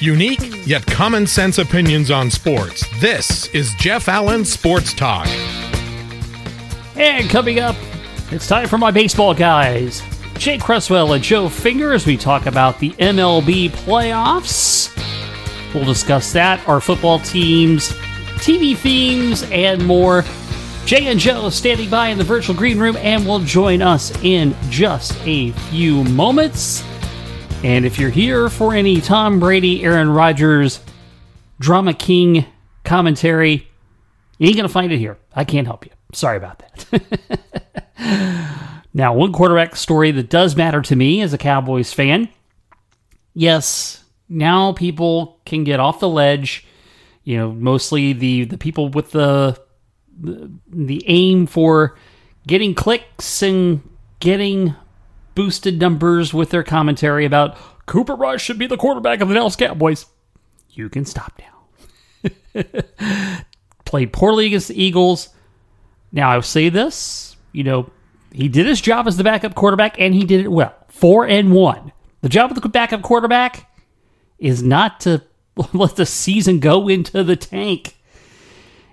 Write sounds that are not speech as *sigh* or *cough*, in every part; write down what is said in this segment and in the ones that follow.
Unique yet common sense opinions on sports. This is Jeff Allen Sports Talk. And coming up, it's time for my baseball guys. Jay Cresswell and Joe Finger as we talk about the MLB playoffs. We'll discuss that, our football teams, TV themes, and more. Jay and Joe standing by in the virtual green room and will join us in just a few moments. And if you're here for any Tom Brady, Aaron Rodgers, Drama King commentary, you ain't going to find it here. I can't help you. Sorry about that. *laughs* now, one quarterback story that does matter to me as a Cowboys fan. Yes, now people can get off the ledge. You know, mostly the the people with the the, the aim for getting clicks and getting boosted numbers with their commentary about Cooper Rush should be the quarterback of the Dallas Cowboys. You can stop now. *laughs* Played poorly against the Eagles. Now, I'll say this, you know, he did his job as the backup quarterback and he did it well. Four and one. The job of the backup quarterback is not to *laughs* let the season go into the tank.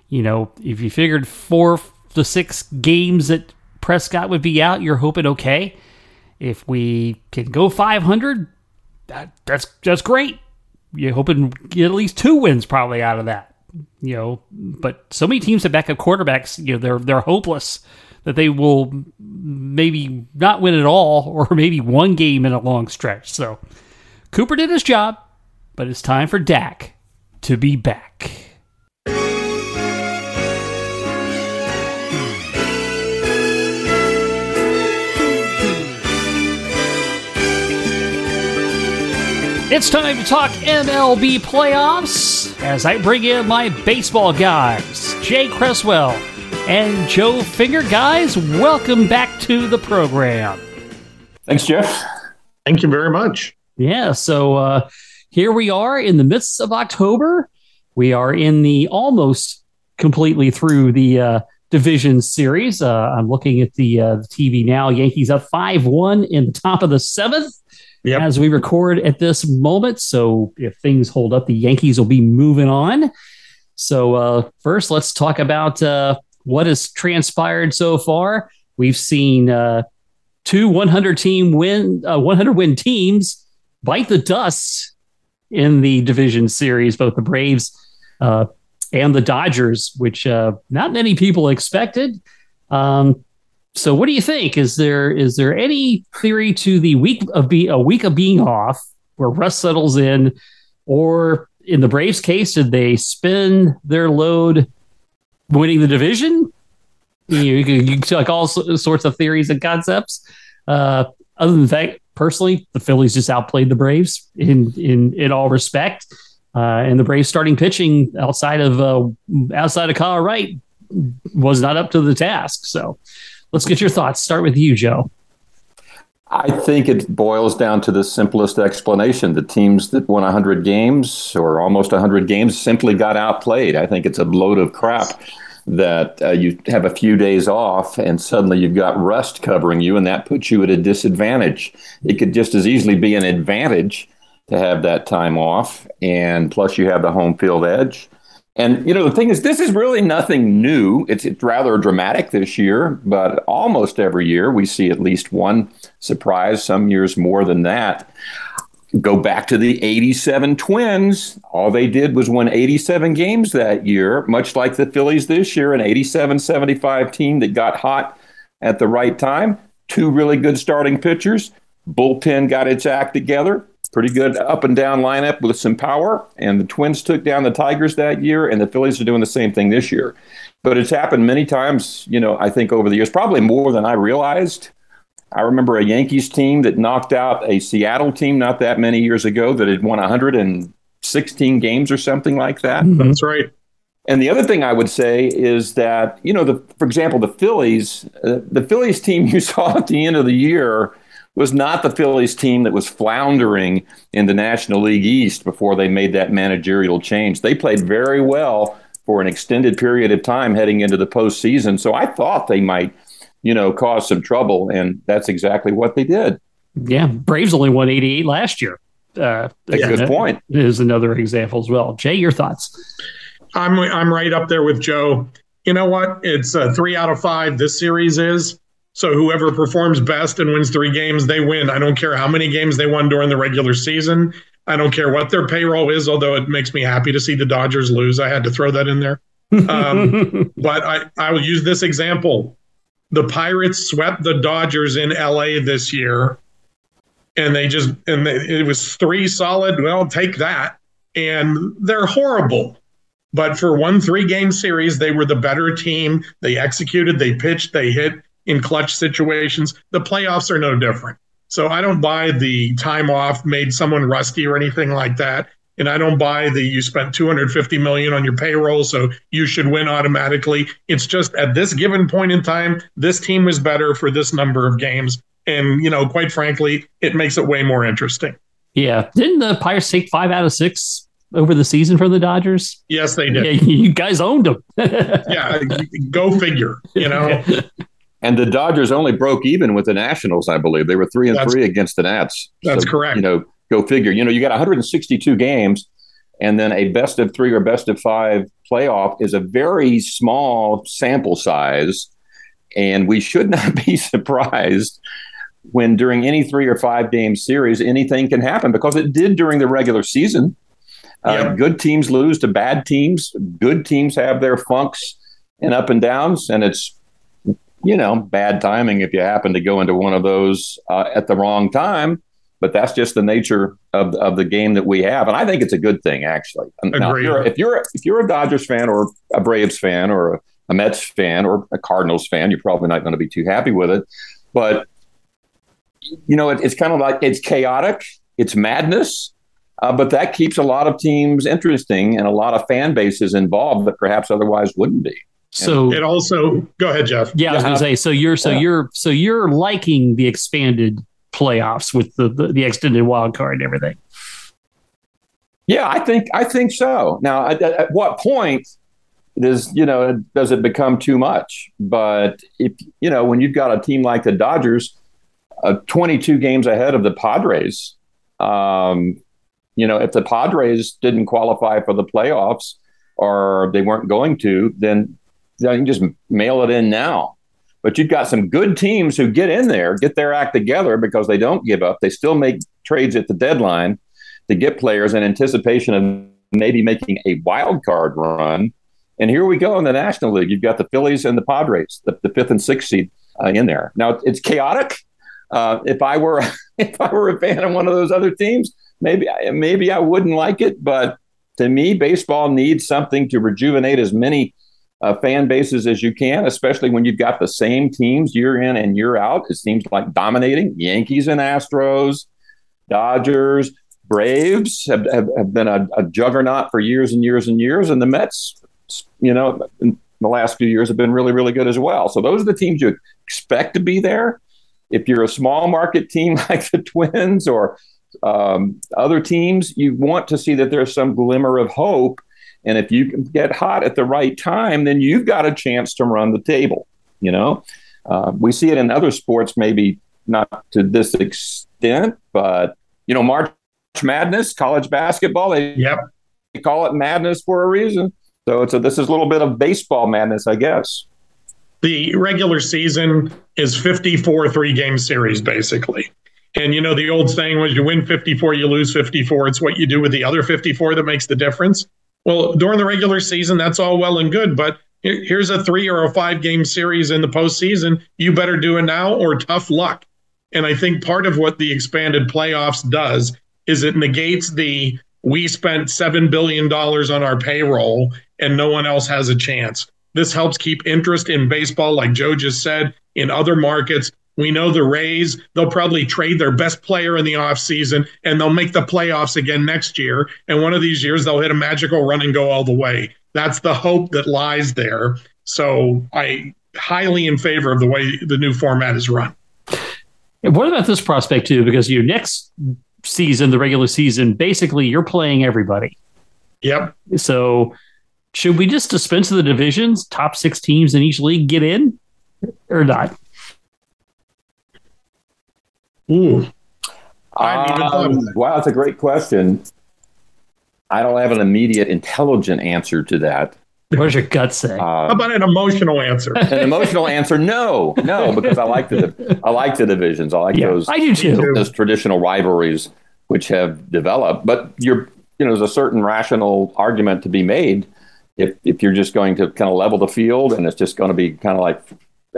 You know, if you figured four to six games that Prescott would be out, you're hoping okay. If we can go 500, that, that's that's great. You're hoping get at least two wins probably out of that. You know, but so many teams have backup quarterbacks. You know, they're they're hopeless that they will maybe not win at all, *laughs* or maybe one game in a long stretch. So Cooper did his job, but it's time for Dak to be back. It's time to talk MLB playoffs as I bring in my baseball guys, Jay Cresswell and Joe Finger. Guys, welcome back to the program. Thanks, Jeff. Thank you very much. Yeah, so uh, here we are in the midst of October. We are in the almost completely through the uh, division series. Uh, I'm looking at the, uh, the TV now. Yankees up 5 1 in the top of the seventh yep. as we record at this moment. So if things hold up, the Yankees will be moving on. So uh, first, let's talk about uh, what has transpired so far. We've seen uh, two 100 team win, uh, 100 win teams bite the dust in the division series. Both the Braves uh, and the Dodgers, which uh, not many people expected. Um, so, what do you think? Is there is there any theory to the week of be a week of being off where rust settles in, or in the Braves' case, did they spin their load winning the division? You, you, you like all sorts of theories and concepts. Uh, other than that, personally, the Phillies just outplayed the Braves in in in all respect. Uh, and the Braves starting pitching outside of uh, outside of Kyle Wright was not up to the task. So Let's get your thoughts. Start with you, Joe. I think it boils down to the simplest explanation. The teams that won 100 games or almost 100 games simply got outplayed. I think it's a load of crap that uh, you have a few days off and suddenly you've got rust covering you, and that puts you at a disadvantage. It could just as easily be an advantage to have that time off, and plus you have the home field edge. And you know the thing is, this is really nothing new. It's, it's rather dramatic this year, but almost every year we see at least one surprise. Some years more than that. Go back to the '87 Twins. All they did was win 87 games that year, much like the Phillies this year, an 87-75 team that got hot at the right time. Two really good starting pitchers. Bullpen got its act together pretty good up and down lineup with some power. And the Twins took down the Tigers that year, and the Phillies are doing the same thing this year. But it's happened many times, you know, I think over the years, probably more than I realized. I remember a Yankees team that knocked out a Seattle team not that many years ago that had won 116 games or something like that. Mm-hmm. That's right. And the other thing I would say is that, you know, the, for example, the Phillies, uh, the Phillies team *laughs* you saw at the end of the year was not the Phillies team that was floundering in the National League East before they made that managerial change. They played very well for an extended period of time heading into the postseason. So I thought they might, you know, cause some trouble, and that's exactly what they did. Yeah, Braves only won 88 last year. uh, That's a good point. Is another example as well. Jay, your thoughts? I'm I'm right up there with Joe. You know what? It's a three out of five. This series is so whoever performs best and wins three games, they win. I don't care how many games they won during the regular season. I don't care what their payroll is, although it makes me happy to see the Dodgers lose. I had to throw that in there. Um, *laughs* but I, I will use this example. The Pirates swept the Dodgers in LA this year, and they just and they, it was three solid. Well, take that, and they're horrible. But for one three game series, they were the better team. They executed, they pitched, they hit in clutch situations. The playoffs are no different. So I don't buy the time off made someone rusty or anything like that. And I don't buy the you spent 250 million on your payroll, so you should win automatically. It's just at this given point in time, this team was better for this number of games. And, you know, quite frankly, it makes it way more interesting. Yeah. Didn't the Pirates take five out of six over the season for the Dodgers? Yes, they did. Yeah, you guys owned them. *laughs* yeah, go figure, you know. *laughs* And the Dodgers only broke even with the Nationals, I believe. They were three and That's- three against the Nats. That's correct. You know, go figure. You know, you got 162 games, and then a best of three or best of five playoff is a very small sample size, and we should *laughs* not be surprised when during any three or five game series anything can happen because it did during the regular season. Uh, Good teams lose to bad teams. Good teams have their funks and up and downs, and it's you know bad timing if you happen to go into one of those uh, at the wrong time. But that's just the nature of of the game that we have, and I think it's a good thing actually. Now, if you're, if you're if you're a Dodgers fan or a Braves fan or a, a Mets fan or a Cardinals fan, you're probably not going to be too happy with it. But you know, it, it's kind of like it's chaotic, it's madness, uh, but that keeps a lot of teams interesting and a lot of fan bases involved that perhaps otherwise wouldn't be. So It also go ahead, Jeff. yeah, I was gonna say, so you're so Yeah. you're so you're liking the expanded playoffs with the, the, the extended wild card and everything. Yeah, I think I think so. Now, at, at at what point does you know does it become too much? But if you know when you've got a team like the Dodgers, uh, 22 games ahead of the Padres, um, you know if the Padres didn't qualify for the playoffs or they weren't going to, then you, can just mail it in now. But you've got some good teams who get in there, get their act together because they don't give up. They still make trades at the deadline to get players in anticipation of maybe making a wild card run. And here we go in the National League. You've got the Phillies and the Padres, the, the fifth and sixth seed uh, in there. Now it's chaotic. Uh, if I were *laughs* if I were a fan of one of those other teams, maybe maybe I wouldn't like it. But to me, baseball needs something to rejuvenate as many uh, fan bases as you can, especially when you've got the same teams year in and year out. It seems like dominating Yankees and Astros, Dodgers, Braves have, have, have been a, a juggernaut for years and years and years, and the Mets, you know, in the last few years have been really, really good as well. So those are the teams you expect to be there. If you're a small market team *laughs* like the Twins or um, other teams, you want to see that there's some glimmer of hope. And if you can get hot at the right time, then you've got a chance to run the table. You know, uh, we see it in other sports, maybe not to this extent, but you know, March Madness, college basketball, they Yep. call it madness for a reason. So it's a, this is a little bit of baseball madness, I guess. the regular season is 54 three game series basically and you know the old saying was you win 54 you lose 54 it's what you do with the other 54 that makes the difference well during the regular season that's all well and good but here's a three or a five game series in the postseason. You better do it now or tough luck. And i think part of what the expanded playoffs does is it negates the we spent $7 billion on our payroll and no one else has a chance. This helps keep interest in baseball, like Joe just said, in other markets. We know the Rays, they'll probably trade their best player in the offseason and they'll make the playoffs again next year. And one of these years, they'll hit a magical run and go all the way. That's the hope that lies there. So I highly in favor of the way the new format is run. What about this prospect too? Because your next season, the regular season, basically you're playing everybody. Yep. So should we just dispense of the divisions? Top six teams in each league get in or not? Ooh. Um, wow, that's a great question. I don't have an immediate intelligent answer to that. What does your gut say? Uh, How about an emotional answer? *laughs* an emotional answer, no, no, because I like the I like the divisions. I like yeah, those I do too. those traditional rivalries which have developed. But you're you know, there's a certain rational argument to be made if if you're just going to kind of level the field and it's just going to be kind of like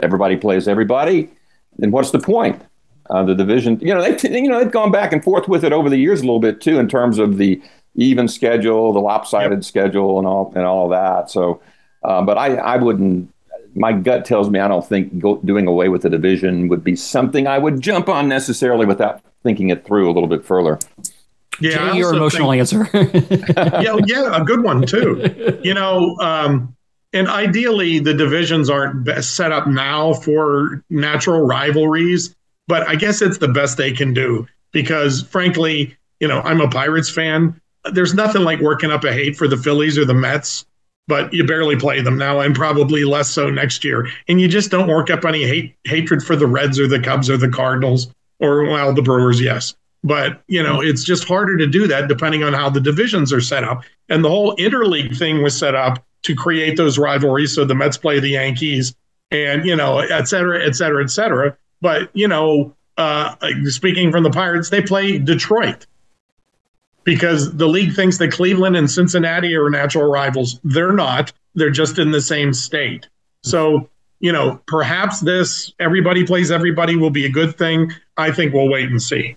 everybody plays everybody, then what's the point? Uh, the division, you know, they you know they've gone back and forth with it over the years a little bit too in terms of the even schedule, the lopsided yep. schedule, and all and all that. So, uh, but I I wouldn't. My gut tells me I don't think go, doing away with the division would be something I would jump on necessarily without thinking it through a little bit further. Yeah, Jay, your emotional think, answer. *laughs* yeah, yeah, a good one too. You know, um, and ideally the divisions aren't set up now for natural rivalries, but I guess it's the best they can do because, frankly, you know, I'm a Pirates fan there's nothing like working up a hate for the Phillies or the Mets, but you barely play them now and probably less so next year. And you just don't work up any hate hatred for the Reds or the Cubs or the Cardinals or well the Brewers, yes. But you know, it's just harder to do that depending on how the divisions are set up. And the whole interleague thing was set up to create those rivalries. So the Mets play the Yankees and you know, et cetera, et cetera, et cetera. But you know, uh, speaking from the Pirates, they play Detroit because the league thinks that Cleveland and Cincinnati are natural rivals. They're not. They're just in the same state. So, you know, perhaps this everybody plays everybody will be a good thing. I think we'll wait and see.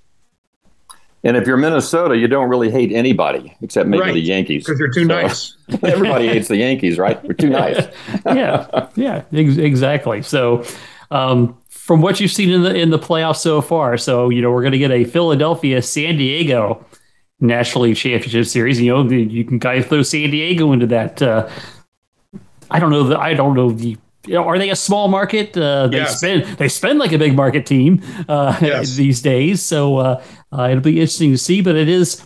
And if you're Minnesota, you don't really hate anybody except maybe right, the Yankees because they're too so, nice. *laughs* everybody hates the Yankees, right? We're too *laughs* nice. yeah, yeah, ex- exactly. So, um, from what you've seen in the in the playoffs so far, so you know we're going to get a Philadelphia San Diego National League Championship Series. You know, you can kind of throw San Diego into that. Uh, I don't know. The, I don't know the. You know, are they a small market? Uh, they yes. spend they spend like a big market team uh, yes. *laughs* these days. So uh, uh, it'll be interesting to see. But it is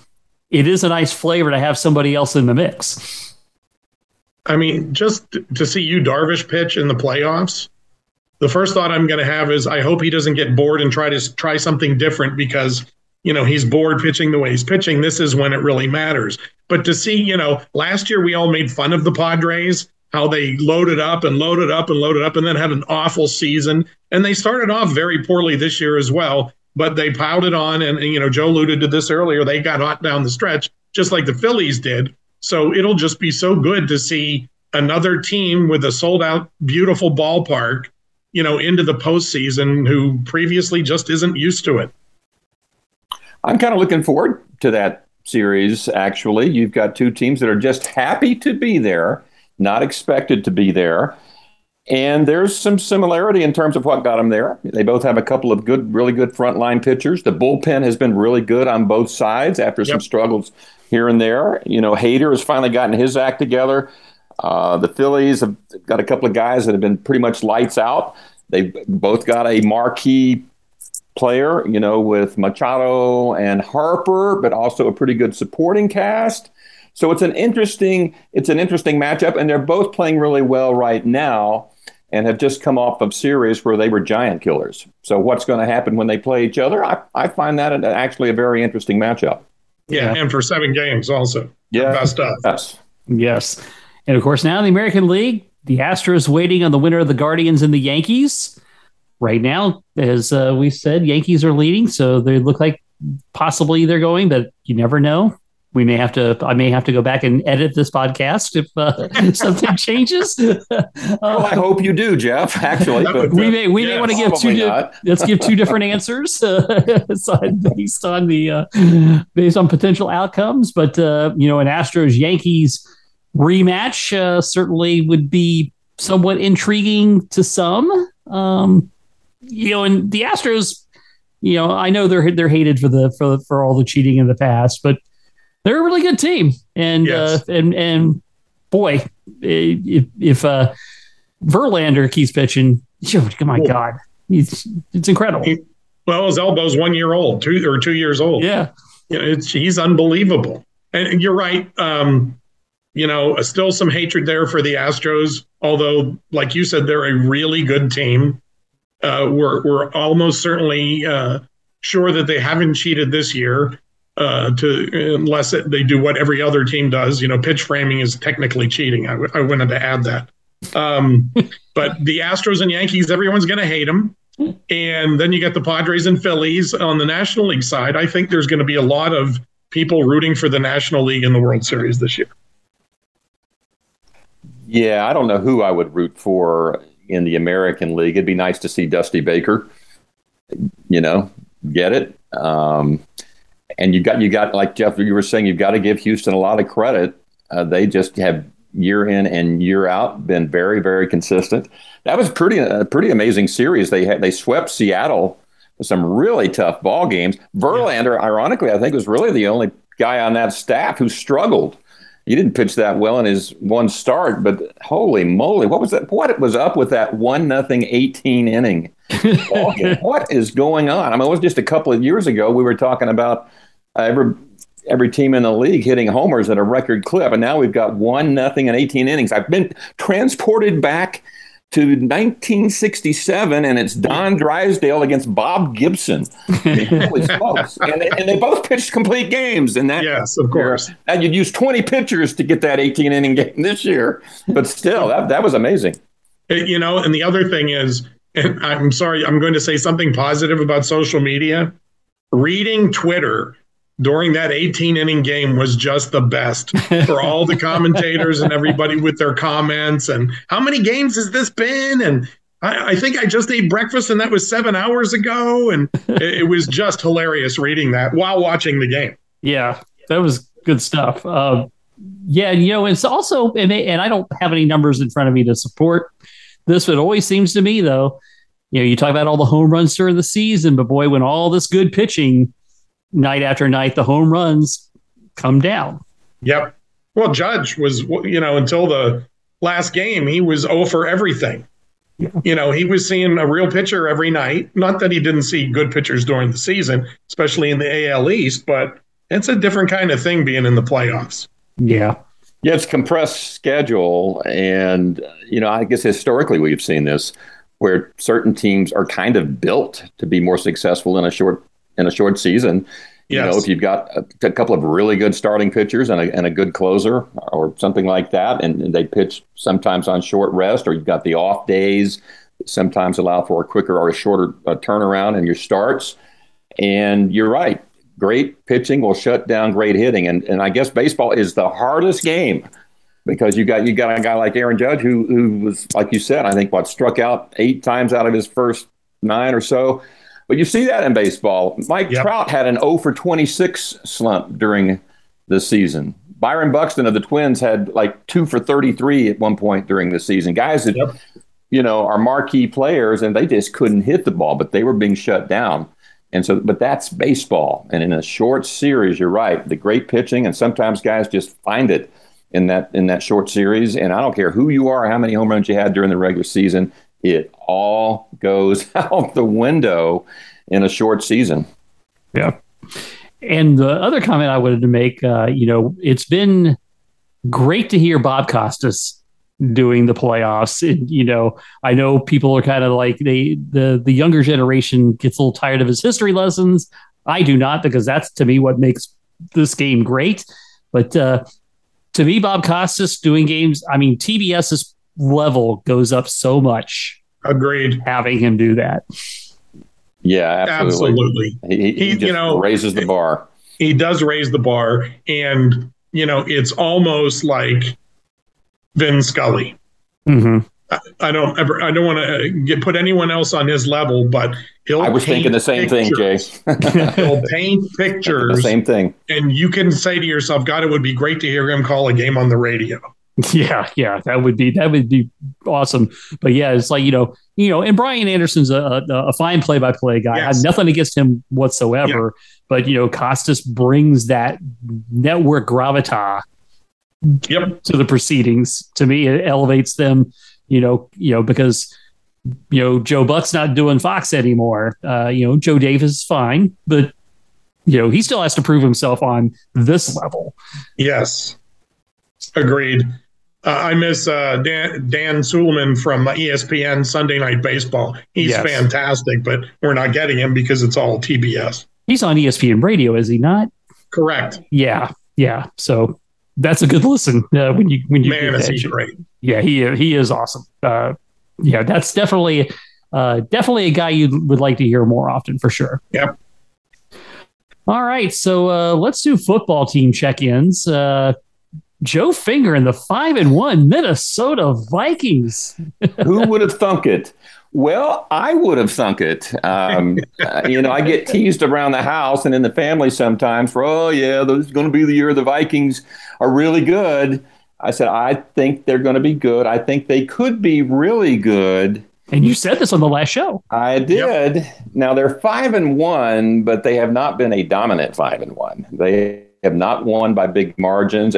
it is a nice flavor to have somebody else in the mix. I mean, just to see Yu Darvish pitch in the playoffs, the first thought I'm going to have is I hope he doesn't get bored and try to try something different because you know, he's bored pitching the way he's pitching. This is when it really matters. But to see, you know, last year we all made fun of the Padres, how they loaded up and loaded up and loaded up and then had an awful season. And they started off very poorly this year as well, but they piled it on. And, and you know, Joe alluded to this earlier. They got hot down the stretch, just like the Phillies did. So it'll just be so good to see another team with a sold out, beautiful ballpark, you know, into the postseason who previously just isn't used to it. I'm kind of looking forward to that series, actually. You've got two teams that are just happy to be there, not expected to be there. And there's some similarity in terms of what got them there. They both have a couple of good, really good frontline pitchers. The bullpen has been really good on both sides after yep. some struggles here and there. You know, Hader has finally gotten his act together. Uh, the Phillies have got a couple of guys that have been pretty much lights out. They've both got a marquee player, you know, with Machado and Harper, but also a pretty good supporting cast. So it's an interesting it's an interesting matchup, and they're both playing really well right now, and have just come off of series where they were giant killers. So what's going to happen when they play each other? I, I find that actually a very interesting matchup. Yeah, yeah. and for seven games also. Yeah, best of. Yes, yes, and of course now in the American League, the Astros waiting on the winner of the Guardians and the Yankees right now, as uh, we said, Yankees are leading, so they look like possibly they're going, but you never know. We may have to. I may have to go back and edit this podcast if uh, *laughs* something changes. well, *laughs* I hope you do, Jeff. Actually, *laughs* but, we may we may want to give two. Di- let's give two different answers uh, based on the uh, based on potential outcomes. But uh, you know, an Astros Yankees rematch uh, certainly would be somewhat intriguing to some. Um, you know, and the Astros, you know, I know they're they're hated for the for for all the cheating in the past, but they're a really good team. And uh, yes. uh, and and boy, if if uh, Verlander keeps pitching, oh my cool. God, it's it's incredible. He, well, his elbow's one year old, two or two years old. Yeah, you know, it's he's unbelievable. And you're right. Um, you know, still some hatred there for the Astros, although, like you said, they're a really good team uh, we're we're almost certainly uh, sure that they haven't cheated this year. Uh, to unless it, they do what every other team does, you know, pitch framing is technically cheating. I, w- I wanted to add that. Um, *laughs* but the Astros and Yankees, everyone's going to hate them. And then you get the Padres and Phillies on the National League side. I think there's going to be a lot of people rooting for the National League in the World Series this year. Yeah, I don't know who I would root for in the American League. It'd be nice to see Dusty Baker. You know, get it. Um, and you got you got like Jeff, you were saying, you've got to give Houston a lot of credit. Uh, they just have year in and year out been very very consistent. That was pretty a pretty amazing series. They had they swept Seattle with some really tough ball games. Verlander, yeah. ironically, I think was really the only guy on that staff who struggled he didn't pitch that well in his one start, but holy moly, what was that? What was up with that one nothing 18 inning? *laughs* what is going on? I mean, it was just a couple of years ago we were talking about uh, every every team in the league hitting homers at a record clip, and now we've got one nothing and 18 innings. I've been transported back to 1967, and it's Don Drysdale against Bob Gibson. Holy smokes! *laughs* And they, and they, both pitched complete games. And that yes, of course. And you'd use 20 pitchers to get that 18 inning game this year, but still, that that was amazing. You know, and the other thing is, and I'm sorry, I'm going to say something positive about social media. Reading Twitter during that 18 inning game was just the best for all the commentators and everybody with their comments. And how many games has this been? And I, I think I just ate breakfast and that was seven hours ago. And it, it, was just hilarious reading that while watching the game. Yeah, that was good stuff. Uh, yeah, you know, it's also, and, they, and I don't have any numbers in front of me to support this, but it always seems to me, though, you know, you talk about all the home runs during the season, but boy, when all this good pitching night after night, the home runs come down. Yep. Well, Judge was, you know, until the last game, he was 0 for everything. Yeah. You know, he was seeing a real pitcher every night. Not that he didn't see good pitchers during the season, especially in the AL East, but it's a different kind of thing being in the playoffs. Yeah. Yeah, it's compressed schedule. And, you know, I guess historically we've seen this where certain teams are kind of built to be more successful in a short in a short season. Yes. You know, if you've got a, a, couple of really good starting pitchers and a, and a good closer or something like that, and, and they pitch sometimes on short rest, or you've got the off days, sometimes allow for a quicker or a shorter uh, turnaround in your starts. And you're right, great pitching will shut down great hitting, and and I guess baseball is the hardest game because you got you got a guy like Aaron Judge who who was like you said, I think what struck out eight times out of his first nine or so but you see that in baseball. Mike yep. Trout had an 0 for 26 slump during the season. Byron Buxton of the Twins had like 2 for 33 at one point during the season. Guys that, yep. you know, are marquee players and they just couldn't hit the ball, but they were being shut down. And so, but that's baseball. And in a short series, you're right. The great pitching, and sometimes guys just find it in that in that short series. And I don't care who you are, how many home runs you had during the regular season it all goes *laughs* out the window in a short season. Yeah. And the other comment I wanted to make, uh, you know, it's been great to hear Bob Costas doing the playoffs. And, you know, I know people are kind of like they the the younger generation gets a little tired of his history lessons. I do not because that's to me what makes this game great. But uh, to me, Bob Costas doing games, I mean, TBS's level goes up so much. Agreed. Having him do that. Yeah, absolutely. absolutely. He, he, he you know raises the bar. He does raise the bar, and you know it's almost like Vin Scully. Mm-hmm. I, I, don't ever. I don't want to put anyone else on his level, but he'll. I was thinking the same pictures. thing, Jay. *laughs* he'll *laughs* paint pictures. The same thing. And you can say to yourself, "God, it would be great to hear him call a game on the radio." *laughs* Yeah, yeah, that would be that would be awesome. But yeah, it's like you know, you know, and Brian Anderson's a, a, a fine play-by-play guy. Yes. I have nothing against him whatsoever. Yeah. But you know, Costas brings that network gravitas yep. to the proceedings. To me, it elevates them. You know, you know because you know Joe Buck's not doing Fox anymore. Uh, you know, Joe Davis is fine, but you know he still has to prove himself on this level. Yes. Agreed. Uh, I miss uh, Dan, Dan Shulman from ESPN Sunday Night Baseball. He's yes. fantastic, but we're not getting him because it's all TBS. He's on ESPN Radio, is he not? Correct. Yeah, yeah. So that's a good listen uh, when you when you man is he great. Yeah, he he is awesome. Uh, yeah, that's definitely uh, definitely a guy you would like to hear more often for sure. Yep. All right, so uh, let's do football team check-ins. Uh, Joe Finger and the five and one Minnesota Vikings. *laughs* Who would have thunk it? Well, I would have thunk it. Um, uh, *laughs* you know, I get teased around the house and in the family sometimes for, oh yeah, this is going to be the year the Vikings are really good. I said, I think they're going to be good. I think they could be really good. And you said this on the last show. I did. Yep. Now they're five and one, but they have not been a dominant five and one. They have not won by big margins,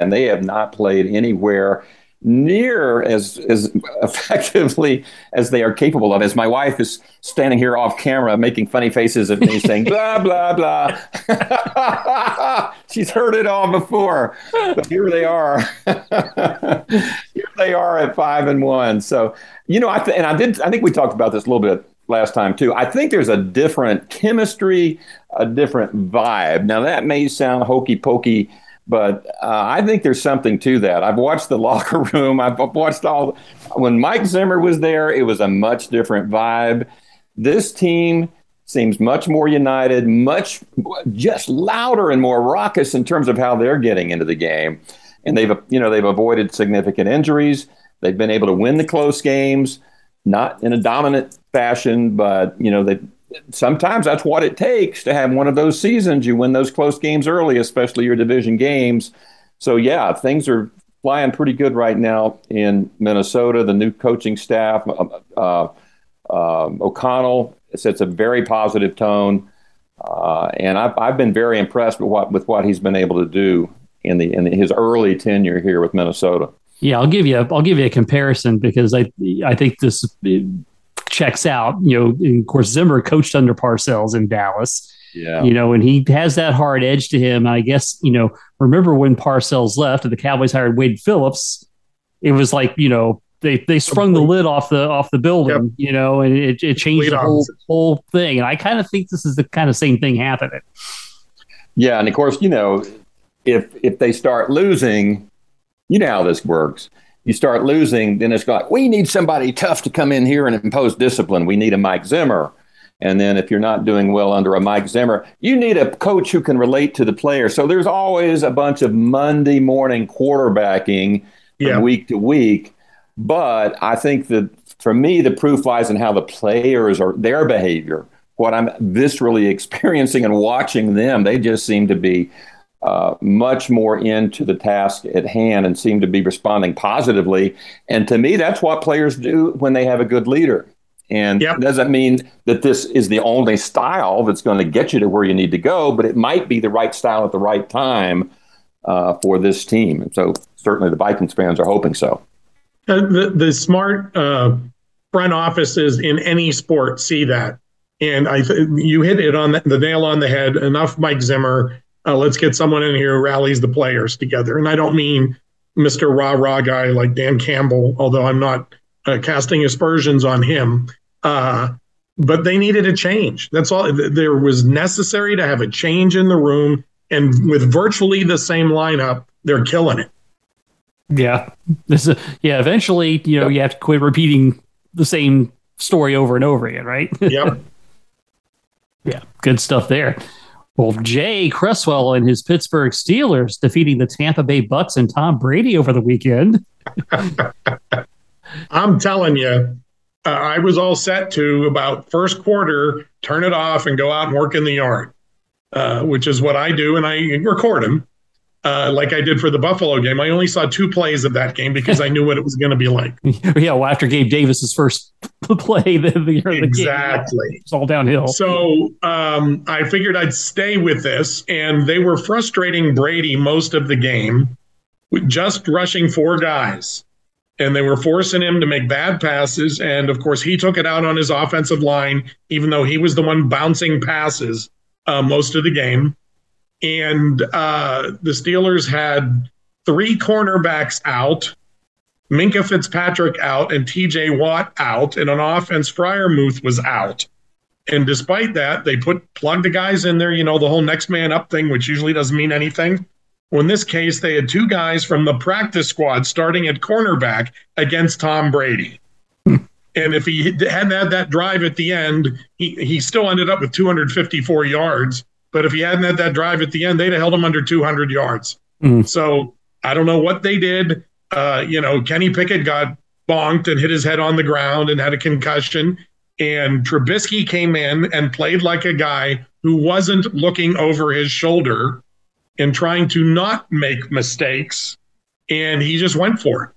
and they have not played anywhere near as as effectively as they are capable of. As my wife is standing here off camera making funny faces at me, *laughs* saying blah blah blah. *laughs* She's heard it all before, but here they are. *laughs* here they are at five and one. So you know, I th- and I did. I think we talked about this a little bit last time too. I think there's a different chemistry, a different vibe. Now that may sound hokey pokey, but uh, I think there's something to that. I've watched the *laughs* locker room. I've watched all. When Mike Zimmer was there, it was a much different vibe. This team seems much more united, much just louder and more raucous in terms of how they're getting into the game. And they've, you know, they've avoided significant injuries. They've been able to win the close games, not in a dominant fashion, but you know they sometimes that's what it takes to have one of those seasons. You win those close games early, especially your division games. So yeah, things are flying pretty good right now in Minnesota. The new coaching staff, uh, uh, uh, O'Connell sets a very positive tone, uh, and I've, I've been very impressed with what with what he's been able to do in the in his early tenure here with Minnesota. Yeah, I'll give you a, I'll give you a comparison because I I think this checks out. You know, and of course Zimmer coached under Parcells in Dallas. Yeah. You know, and he has that hard edge to him. I guess, you know, remember when Parcells left and the Cowboys hired Wade Phillips, it was like, you know, they they sprung the lid off the off the building, yep. you know, and it, it changed the whole whole thing. And I kind of think this is the kind of same thing happening. Yeah, and of course, you know, if if they start losing, you know how this works. You start losing, then it's like, we need somebody tough to come in here and impose discipline. We need a Mike Zimmer. And then if you're not doing well under a Mike Zimmer, you need a coach who can relate to the player. So there's always a bunch of Monday morning quarterbacking yeah. week to week. But I think that for me, the proof lies in how the players are their behavior. What I'm viscerally *laughs* experiencing and watching them, they just seem to be uh, much more into the task at hand and seem to be responding positively. And to me, that's what players do when they have a good leader. And yep. doesn't mean that this is the only style that's going to get you to where you need to go, but it might be the right style at the right time uh, for this team. And so certainly the Vikings fans are hoping so. Uh, the, the smart uh, front offices in any sport see that. And I th- you hit it on the, the nail on the head. Enough Mike Zimmer uh, let's get someone in here who rallies the players together. And I don't mean Mr. Rah Rah guy like Dan Campbell, although I'm not uh, casting aspersions on him. Uh, but they needed a change. That's all. There was necessary to have a change in the room. And with virtually the same lineup, they're killing it. Yeah. This is, yeah. Eventually, you know, yep. you have to quit repeating the same story over and over again, right? Yep. *laughs* yeah. Good stuff there. Well, Jay Cresswell and his Pittsburgh Steelers defeating the Tampa Bay Bucks and Tom Brady over the weekend. *laughs* I'm telling you, uh, I was all set to about first quarter turn it off and go out and work in the yard, uh, which is what I do, and I record them uh, like I did for the Buffalo game. I only saw two plays of that game because I knew what it was going to be like. *laughs* yeah, well, after Gabe Davis's first *laughs* play, the, the, the exactly, game, it's all downhill. So um, I figured I'd stay with this, and they were frustrating Brady most of the game, with just rushing four guys, and they were forcing him to make bad passes. And of course, he took it out on his offensive line, even though he was the one bouncing passes uh, most of the game and uh, the Steelers had three cornerbacks out, Minkah Fitzpatrick out, and TJ Watt out, and on offense, Freiermuth was out. And despite that, they put plug the guys in there, you know, the whole next man up thing, which usually doesn't mean anything. Well, in this case, they had two guys from the practice squad starting at cornerback against Tom Brady. And if he hadn't had that drive at the end, he, he still ended up with 254 yards. But if he hadn't had that drive at the end, they'd have held him under 200 yards. Mm. So I don't know what they did. Uh, you know, Kenny Pickett got bonked and hit his head on the ground and had a concussion. And Trubisky came in and played like a guy who wasn't looking over his shoulder and trying to not make mistakes. And he just went for it.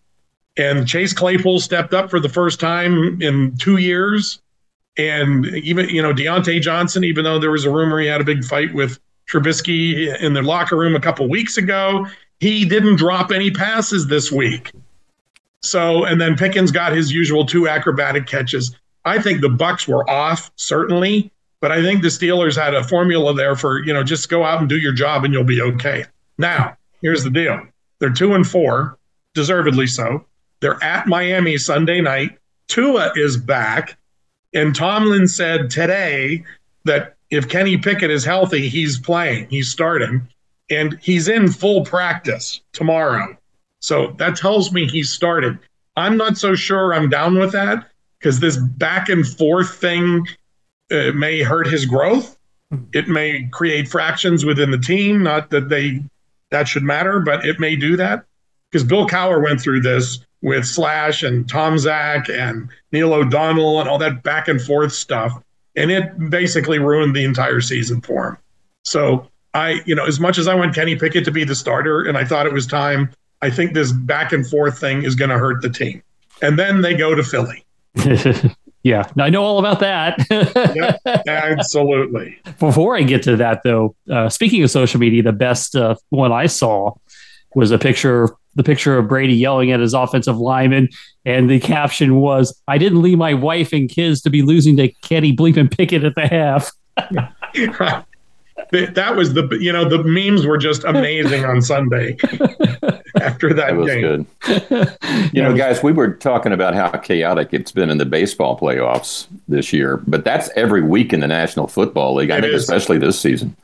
And Chase Claypool stepped up for the first time in two years. And even, you know, Diontae Johnson, even though there was a rumor he had a big fight with Trubisky in the locker room a couple weeks ago, he didn't drop any passes this week. So, and then Pickens got his usual two acrobatic catches. I think the Bucks were off, certainly, but I think the Steelers had a formula there for, you know, just go out and do your job and you'll be okay. Now, here's the deal. They're two and four, deservedly so. They're at Miami Sunday night. Tua is back. And Tomlin said today that if Kenny Pickett is healthy, he's playing, he's starting, and he's in full practice tomorrow. So that tells me he's started. I'm not so sure I'm down with that because this back and forth thing uh, may hurt his growth. It may create fractions within the team. Not that they that should matter, but it may do that because Bill Cowher went through this with Slash and Tomczak and Neil O'Donnell and all that back and forth stuff. And it basically ruined the entire season for him. So I, you know, as much as I want Kenny Pickett to be the starter and I thought it was time, I think this back and forth thing is going to hurt the team. And then they go to Philly. *laughs* yeah, I know all about that. yeah, absolutely. *laughs* Before I get to that, though, uh, speaking of social media, the best uh, one I saw was a picture the picture of Brady yelling at his offensive lineman, and the caption was, "I didn't leave my wife and kids to be losing to Kenny Bleeping Pickett at the half." *laughs* that was the you know the memes were just amazing on Sunday *laughs* after that, that was game. good. You know, guys, we were talking about how chaotic it's been in the baseball playoffs this year, but that's every week in the National Football League. I think especially this season.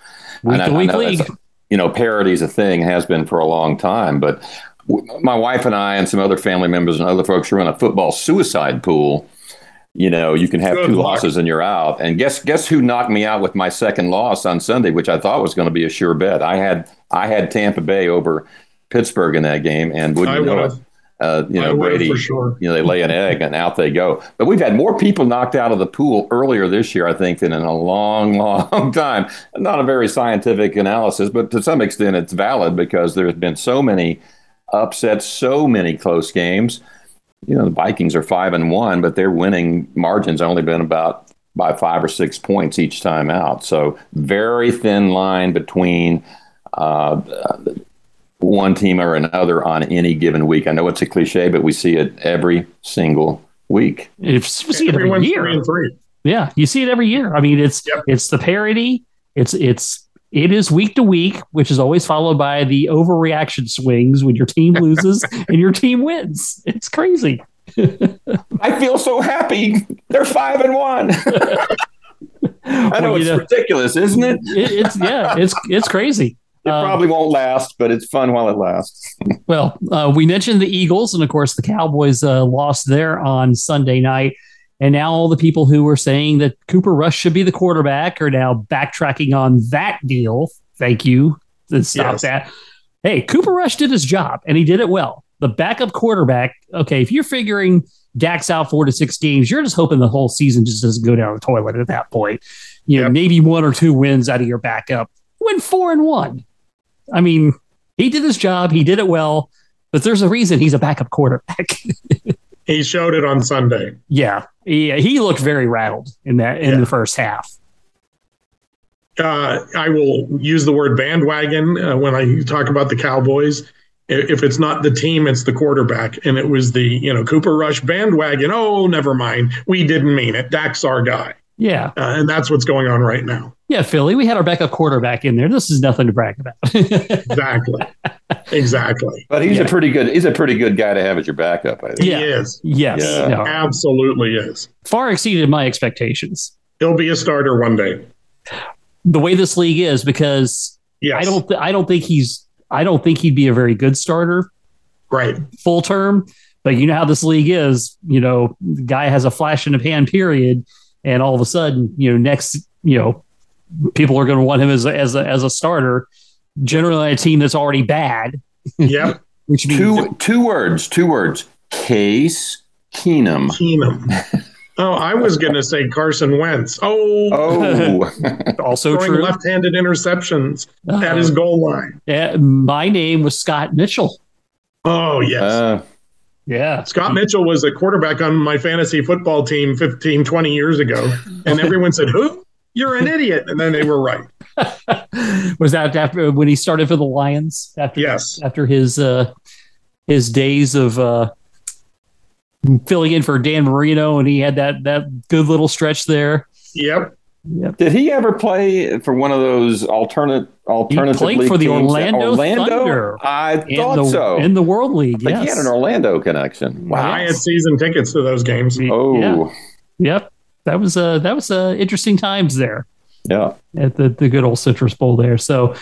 Week to week league. You know, parody's a thing, has been for a long time, but my wife and I and some other family members and other folks run a football suicide pool. You know, you can have Good two luck. losses and you're out. And guess guess who knocked me out with my second loss on Sunday, which I thought was going to be a sure bet. I had I had Tampa Bay over Pittsburgh in that game, and wouldn't you know it, uh, you know Brady, sure. you know they lay an egg and out they go. But we've had more people knocked out of the pool earlier this year, I think, than in a long, *laughs* long time. Not a very scientific analysis, but to some extent it's valid because there's been so many upset so many close games. You know, the Vikings are five and one, but their winning margin's only been about by five or six points each time out. So very thin line between uh, one team or another on any given week. I know it's a cliche, but we see it every single week. It's, we see it every year. Yeah, you see it every year. I mean, it's yep. it's the parity. It's it's it is week to week, which is always followed by the overreaction swings when your team loses *laughs* and your team wins. It's crazy. I feel so happy. They're five and one. *laughs* I know well, it's know, ridiculous, isn't it? it? It's yeah, it's it's crazy. It um, probably won't last, but it's fun while it lasts. well, uh, we mentioned the Eagles, and of course, the Cowboys uh, lost there on Sunday night. And now all the people who were saying that Cooper Rush should be the quarterback are now backtracking on that deal. Thank you. to stop yes. that. Hey, Cooper Rush did his job and he did it well. The backup quarterback, okay, if you're figuring Dak's out four to six games, you're just hoping the whole season just doesn't go down the toilet at that point. You know, maybe one or two wins out of your backup. Win four and one. I mean, he did his job, he did it well, but there's a reason he's a backup quarterback. *laughs* he showed it on Sunday. Yeah, he, he looked very rattled in that in yeah. the first half. Uh, I will use the word bandwagon uh, when I talk about the Cowboys. If it's not the team, it's the quarterback, and it was the you know Cooper Rush bandwagon. Oh, never mind, we didn't mean it. Dak's our guy. Yeah, uh, and that's what's going on right now. Yeah, Philly, we had our backup quarterback in there. This is nothing to brag about. *laughs* exactly. Exactly. But he's Yeah. a pretty good. He's a pretty good guy to have as your backup. I think. Yeah. He is. Yes, Yeah. no, Absolutely is. far exceeded my expectations. He'll be a starter one day. The way this league is, because Yes. I don't, th- I don't think he's, I don't think he'd be a very good starter Right. full term. But you know how this league is. You know, the guy has a flash in the pan period, and all of a sudden, you know, next, you know, people are going to want him as a, as a as a starter. Generally, a team that's already bad, Yep. *laughs* which means Two two words. Two words. Case Keenum. Keenum. Oh, I was going to say Carson Wentz. Oh, Oh, *laughs* also throwing true. left-handed interceptions at his Uh, goal line. yeah, my name was Scott Mitchell. Oh, yes. uh, Yeah, Scott Mitchell was a quarterback on my fantasy football team 15, 20 years ago. And everyone said, Who? You're an idiot. And then they were right. *laughs* was that after when he started for the Lions? After Yes. after his uh, his days of uh, filling in for Dan Marino, and he had that that good little stretch there. Yep. Yep. did he ever play for one of those alternate alternative played league for the teams? Orlando Thunder. I thought the so. in the World League, I think he yes. had an Orlando connection. Wow. I had season tickets to those games. Oh, Yeah. Yep, that was uh that was uh, interesting times there. yeah. at the, the good old Citrus Bowl there. So,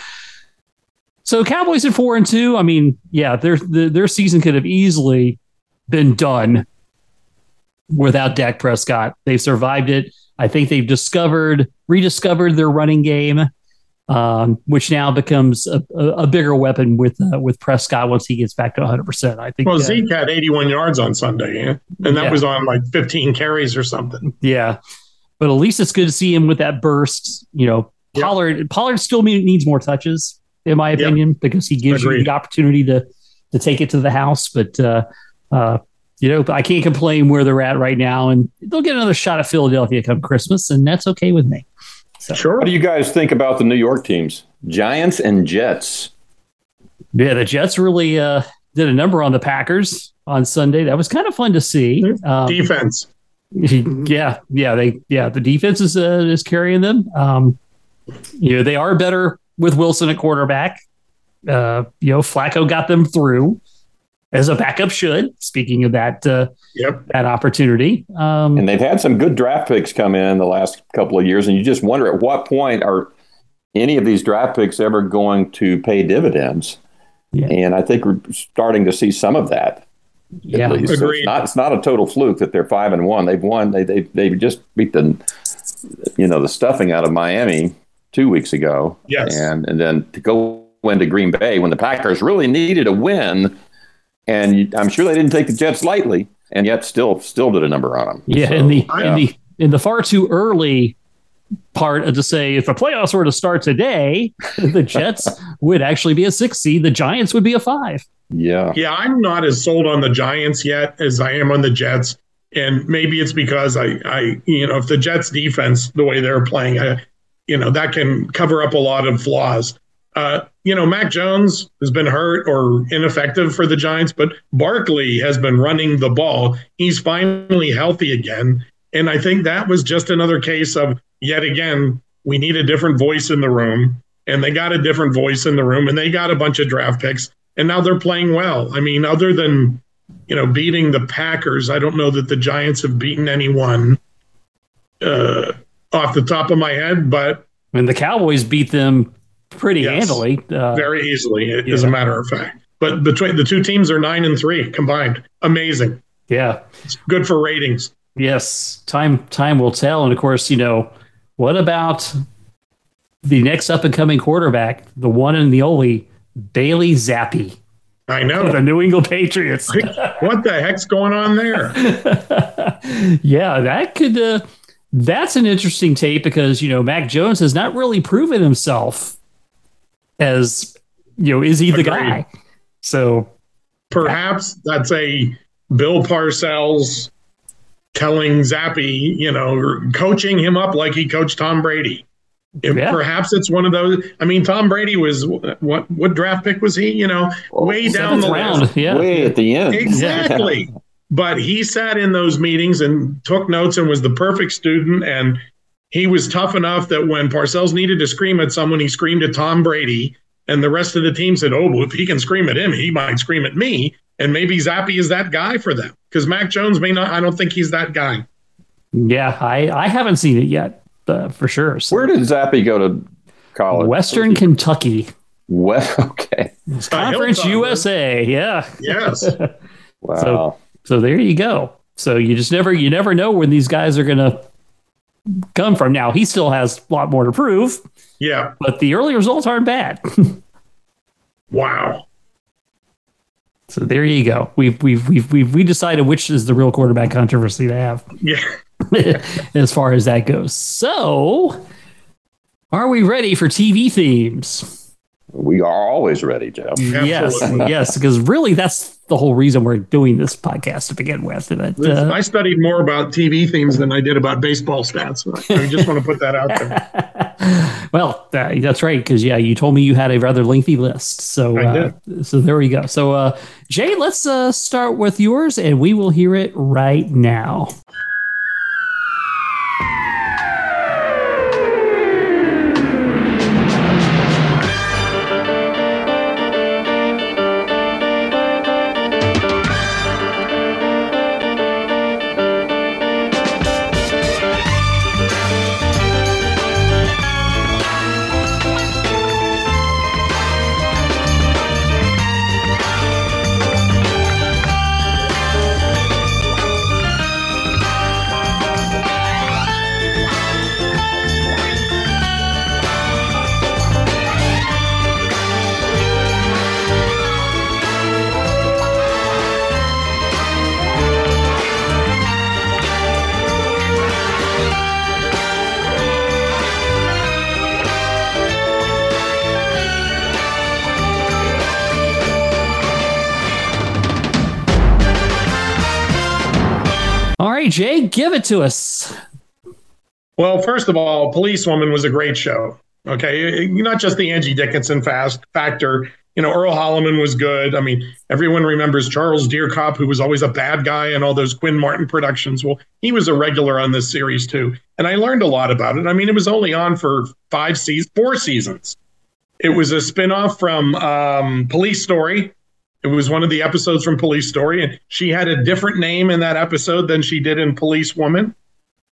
so Cowboys at four and two. I mean, yeah, their their, their season could have easily been done without Dak Prescott. They've survived it. I think they've discovered, rediscovered their running game, um, which now becomes a, a, bigger weapon with uh, with Prescott once he gets back to 100. percent I think. Well, uh, Zeke had 81 yards on Sunday, yeah? and that Yeah. was on like 15 carries or something. Yeah, but at least it's good to see him with that burst. You know, Yep. Pollard Pollard still needs more touches, in my Yep. opinion, because he gives you the opportunity to to take it to the house. But uh, uh, you know, I can't complain where they're at right now, and they'll get another shot at Philadelphia come Christmas, and that's okay with me. So, Sure. What do you guys think about the New York teams? Giants and Jets. yeah, the Jets really uh, did a number on the Packers on Sunday. That was kind of fun to see. Um, Defense. *laughs* yeah, yeah, they yeah the defense is uh, is carrying them. Um, you know they are better with Wilson at quarterback. Uh, you know Flacco got them through as a backup should. Speaking of that uh, Yep. that opportunity, um, And they've had some good draft picks come in the last couple of years, and you just wonder at what point are any of these draft picks ever going to pay dividends? Yeah. And I think we're starting to see some of that. yeah, At. So Agreed. it's not it's not a total fluke that they're five and one. They've won. They they they just beat the you know the stuffing out of Miami two weeks ago. Yes. And and then to go into Green Bay when the Packers really needed a win, and I'm sure they didn't take the Jets lightly, and yet still still did a number on them. yeah. So, in the yeah. in the in the far too early part of to say if the playoffs were to start today, *laughs* the Jets *laughs* would actually be a six seed. The Giants would be a five. yeah. Yeah, I'm not as sold on the Giants yet as I am on the Jets. And maybe it's because I, I, you know, if the Jets defense, the way they're playing, I, you know, that can cover up a lot of flaws. Uh, you know, Mac Jones has been hurt or ineffective for the Giants, but Barkley has been running the ball. He's finally healthy again. And I think that was just another case of yet again, we need a different voice in the room. And they got a different voice in the room and they got a bunch of draft picks and now they're playing well. I mean, other than you know beating the Packers, I don't know that the Giants have beaten anyone uh, off the top of my head, but And the Cowboys beat them pretty Yes. handily. Uh, very easily, as a matter of fact. But between the two teams are nine and three combined. Amazing. yeah. It's good for ratings. Yes, time time will tell. And of course, you know, what about the next up and coming quarterback, the one and the only Bailey Zappe I know. the New England Patriots? what the heck's going on there? *laughs* yeah, that could. Uh, that's an interesting tape because you know Mac Jones has not really proven himself as you know is he the Agreed. guy? So Perhaps that's a Bill Parcells telling Zappe, you know, coaching him up like he coached Tom Brady. If Yeah. Perhaps it's one of those. I mean, Tom Brady was what? What draft pick was he? You know, oh, way down the round, list. yeah. Way at the end. Exactly. *laughs* But he sat in those meetings and took notes and was the perfect student. And he was tough enough that when Parcells needed to scream at someone, he screamed at Tom Brady. And the rest of the team said, oh, well, if he can scream at him, he might scream at me. And maybe Zappe is that guy for them because Mac Jones may not, I don't think he's that guy. Yeah, I, I haven't seen it yet, uh, for sure. So. Where did Zappe go to college? Western Kentucky. Well, okay. Conference USA. Yeah. Yes. *laughs* wow. So, so there you go. So you just never you never know when these guys are going to come from. Now he still has a lot more to prove. Yeah, but the early results aren't bad. *laughs* wow. So there you go. We've we've we've we've we decided which is the real quarterback controversy to have. *laughs* Yeah. *laughs* as far as that goes. So, are we ready for TV themes? We are always ready, Jeff. Yes, yes, because really that's the whole reason we're doing this podcast to begin with. But, uh, I studied more about TV themes than I did about baseball stats. I just want to put that out there. *laughs* well, uh, that's right, because yeah, you told me you had a rather lengthy list. So, uh, so there we go. So, uh, Jay, let's uh, start with yours, and we will hear it right now. Jay, give it to us. Well, first of all, Policewoman was a great show. Okay, not just the Angie Dickinson fast factor. You know, Earl Holliman was good. I mean, everyone remembers Charles Dierkop, who was always a bad guy in all those Quinn Martin productions. Well, he was a regular on this series too, and I learned a lot about it. I mean, it was only on for five seasons, four seasons. It was a spinoff from um, Police Story, it was one of the episodes from Police Story, and she had a different name in that episode than she did in Police Woman.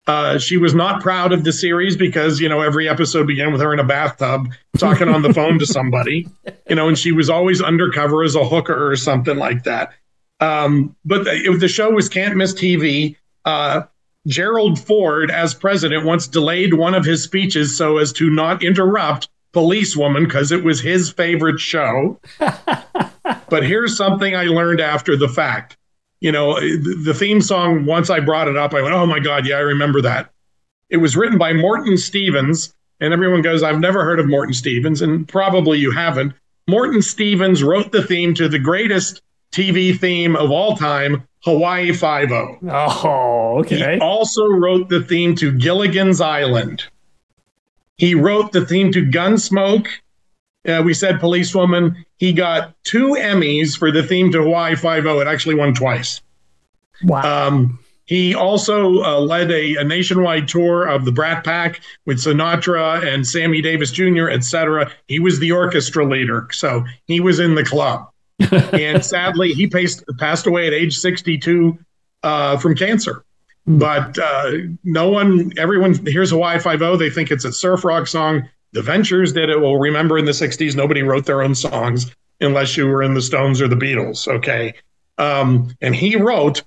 Uh, she was not proud of the series because you know every episode began with her in a bathtub talking on the phone to somebody, you know, and she was always undercover as a hooker or something like that. Um, but the, the, show was can't miss TV. Uh, Gerald Ford, as president, once delayed one of his speeches so as to not interrupt Policewoman because it was his favorite show. *laughs* but here's something I learned after the fact. You know, the theme song, once I brought it up, I went, oh my God, yeah, I remember that. It was written by Morton Stevens. And everyone goes, I've never heard of Morton Stevens. And probably you haven't. Morton Stevens wrote the theme to the greatest TV theme of all time, Hawaii Five O. Oh, okay. He also wrote the theme to Gilligan's Island. He wrote the theme to Gunsmoke uh, we said policewoman. He got two Emmys for the theme to Hawaii Five O. It actually won twice. Wow. Um, he also uh, led a, a, nationwide tour of the Rat Pack with Sinatra and Sammy Davis Jr., etc. He was the orchestra leader, so he was in the club. *laughs* and sadly, he passed, passed away at age 62 uh, from cancer. Mm. But uh, no one, everyone hears Hawaii Five O. They think it's a surf rock song. The Ventures did it. Well, remember in the 60s, nobody wrote their own songs unless you were in the Stones or the Beatles. Okay. Um, and he wrote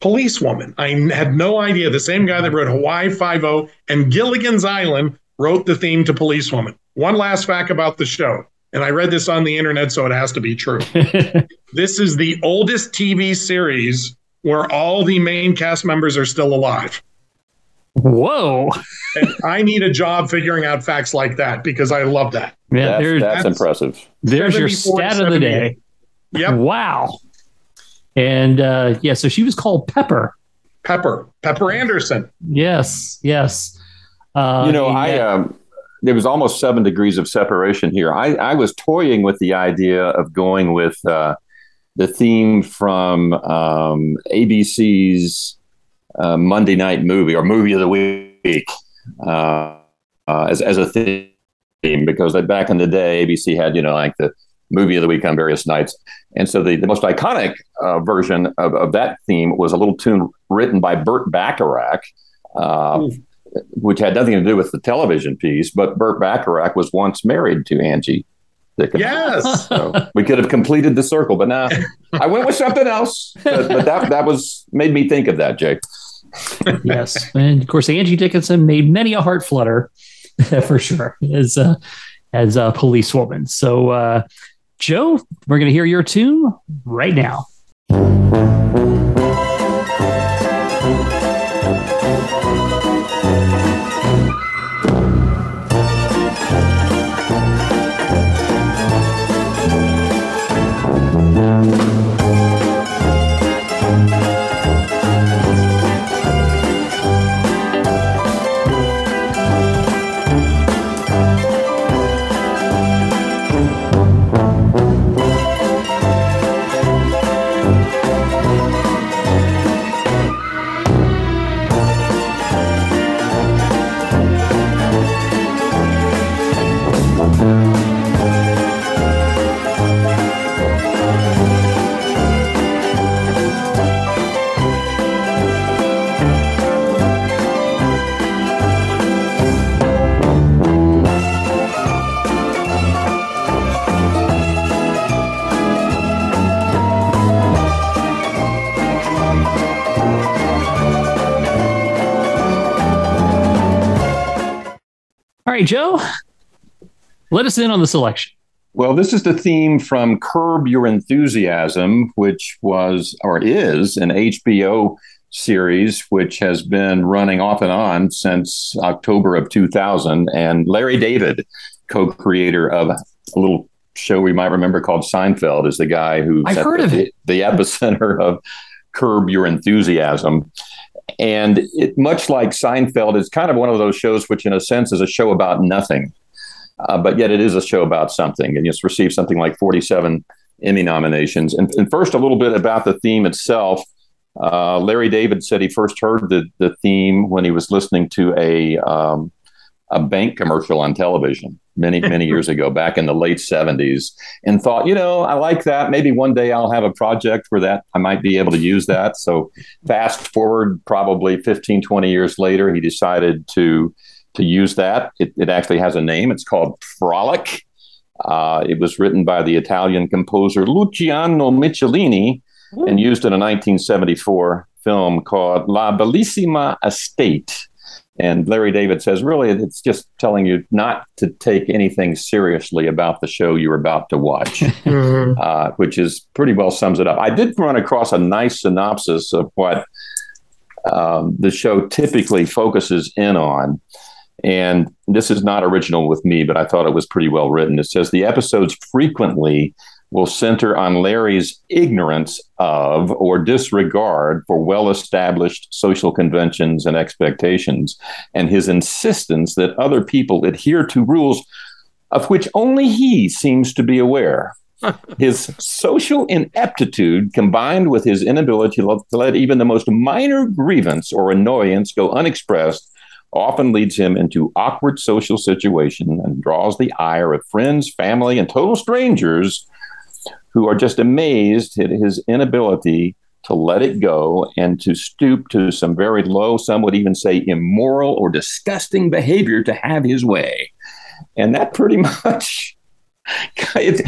Policewoman. I had no idea. The same guy that wrote Hawaii Five O and Gilligan's Island wrote the theme to Policewoman. One last fact about the show, and I read this on the internet, so it has to be true. *laughs* this is the oldest TV series where all the main cast members are still alive. Whoa. I need a job figuring out facts like that because I love that. Yeah, that's, that's, that's impressive. There's your stat of the day. Yep. Wow. And uh, yeah, so she was called Pepper. Pepper. Pepper Anderson. Yes. Yes. Uh, you know, I um, there was almost seven degrees of separation here. I, I was toying with the idea of going with uh, the theme from um, ABC's uh, Monday Night Movie or Movie of the Week uh, uh, as as a theme. because they, back in the day, ABC had, you know, like the movie of the week on various nights. And so the, the most iconic uh, version of, of that theme was a little tune written by Burt Bacharach, uh, which had nothing to do with the television piece. But Burt Bacharach was once married to Angie Dickinson. Yes. So we could have completed the circle, but now I went with something else. But, but that, that was made me think of that, Jake. yes. And of course, Angie Dickinson made many a heart flutter *laughs* for sure as a, as a policewoman. So, uh, Joe, we're going to hear your tune right now. Right, Joe, let us in on the selection. Well, this is the theme from Curb Your Enthusiasm, which was or is an HBO series which has been running off and on since October of 2000. And Larry David, co creator of a little show we might remember called Seinfeld, is the guy who I've heard the, of it. the epicenter of Curb Your Enthusiasm. And it, much like Seinfeld, it's kind of one of those shows which, in a sense, is a show about nothing. Uh, but yet it is a show about something. And it's received something like 47 Emmy nominations. And, and first, a little bit about the theme itself. Uh, Larry David said he first heard the, the theme when he was listening to a, um, a bank commercial on television many, many *laughs* years ago, back in the late 70s, and thought, you know, I like that. Maybe one day I'll have a project where that I might be able to use that. So, fast forward probably 15, 20 years later, he decided to to use that. It, it actually has a name. It's called Frolic. Uh, it was written by the Italian composer Luciano Michelini and used in a 1974 film called La Bellissima Estate. And Larry David says, really, it's just telling you not to take anything seriously about the show you're about to watch, *laughs* Mhm. uh, which is pretty well sums it up. I did run across a nice synopsis of what um, the show typically focuses in on. And this is not original with me, but I thought it was pretty well written. It says the episodes frequently will center on Larry's ignorance of or disregard for well established social conventions and expectations, and his insistence that other people adhere to rules of which only he seems to be aware. *laughs* his social ineptitude combined with his inability to let even the most minor grievance or annoyance go unexpressed often leads him into awkward social situations and draws the ire of friends, family, and total strangers who are just amazed at his inability to let it go and to stoop to some very low, some would even say immoral or disgusting behavior to have his way. And that pretty *laughs* much it,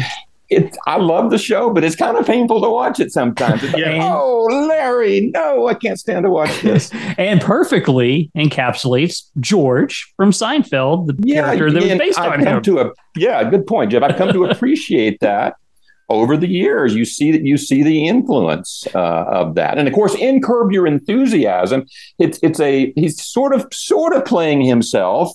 it I love the show, but it's kind of painful to watch it sometimes. It's like, Yeah. oh, Larry, no, I can't stand to watch this. *laughs* and perfectly encapsulates George from Seinfeld, the character that was based I've on him. To a, yeah, good point, Jeff. I've come to *laughs* appreciate that over the years. You see that you see the influence uh, of that, and of course, in Curb Your Enthusiasm, it's it's a he's sort of sort of playing himself.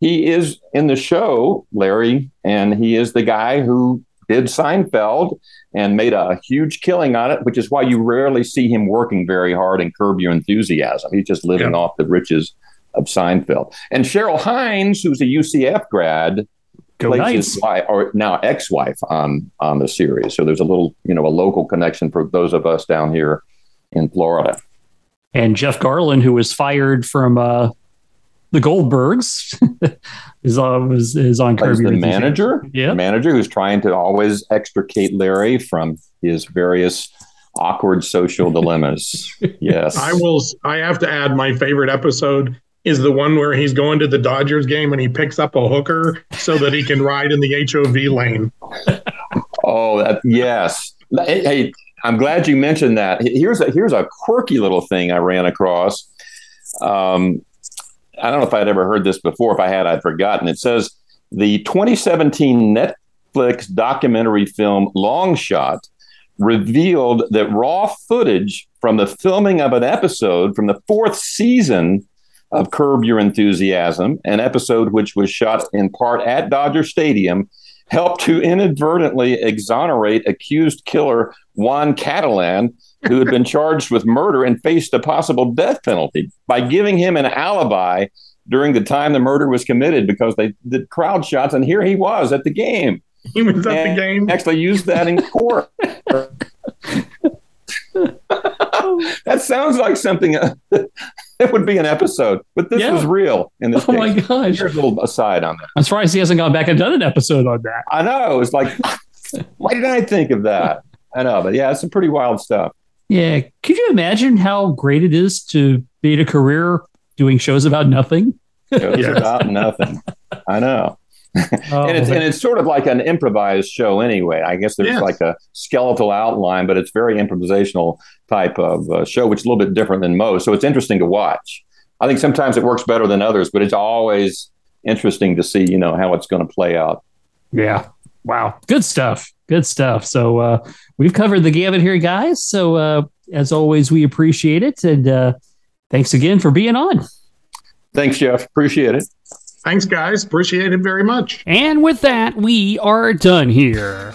He is in the show, Larry, and he is the guy who did Seinfeld and made a huge killing on it, which is why you rarely see him working very hard in Curb Your Enthusiasm. He's just living Yeah. off the riches of Seinfeld. And Cheryl Hines, who's a UCF grad, Go plays Knights. his wife, or now ex-wife on on the series. So there's a little, you know, a local connection for those of us down here in Florida. And Jeff Garlin, who was fired from uh, the Goldbergs *laughs* is on is, is on Plays Kirby. the manager, Yeah. the manager who's trying to always extricate Larry from his various awkward social dilemmas. *laughs* yes, I will. I have to add my favorite episode is the one where he's going to the Dodgers game and he picks up a hooker so that he can ride in the HOV lane. Oh, that, yes. Hey, hey, I'm glad you mentioned that. Here's a here's a quirky little thing I ran across. Um, I don't know if I'd ever heard this before. If I had, I'd forgotten. It says the 2017 Netflix documentary film Long Shot revealed that raw footage from the filming of an episode from the fourth season of Curb Your Enthusiasm, an episode which was shot in part at Dodger Stadium, helped to inadvertently exonerate accused killer Juan Catalan, who had been charged with murder and faced a possible death penalty, by giving him an alibi during the time the murder was committed because they did crowd shots, and here he was at the game. He was at the game. Actually, used that in court. *laughs* *laughs* that sounds like something uh, *laughs* that would be an episode, but this Yeah. was real in this Oh my gosh! Here's a little aside on that. I'm surprised he hasn't gone back and done an episode on that. I know. It's like, *laughs* why did I think of that? I know, but yeah, it's some pretty wild stuff. Yeah, could you imagine how great it is to be in a career doing shows about nothing? It's Yes. about nothing. I know. Oh, and it's and it's sort of like an improvised show anyway. I guess there's Yes. like a skeletal outline, but it's very improvisational type of uh, show, which is a little bit different than most. So it's interesting to watch. I think sometimes it works better than others, but it's always interesting to see, you know, how it's going to play out. Yeah. Wow. Good stuff. Good stuff. So uh, we've covered the gamut here, guys. So uh, as always, we appreciate it. And uh, thanks again for being on. Thanks, Jeff. Appreciate it. Thanks, guys. Appreciate it very much. And with that, we are done here.